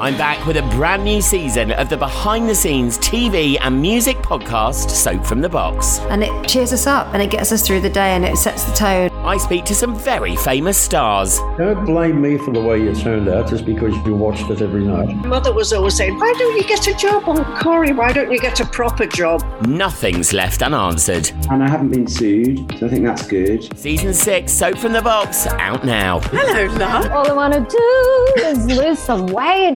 I'm back with a brand new season of the behind the scenes TV and music podcast, Soap from the Box. And it cheers us up and it gets us through the day and it sets the tone. I speak to some very famous stars. Don't blame me for the way you turned out just because you watched it every night. Mother was always saying, Why don't you get a job on Corrie? Why don't you get a proper job? Nothing's left unanswered. And I haven't been sued, so I think that's good. Season 6, Soap from the Box, out now. Hello, love. All I want to do is lose some weight.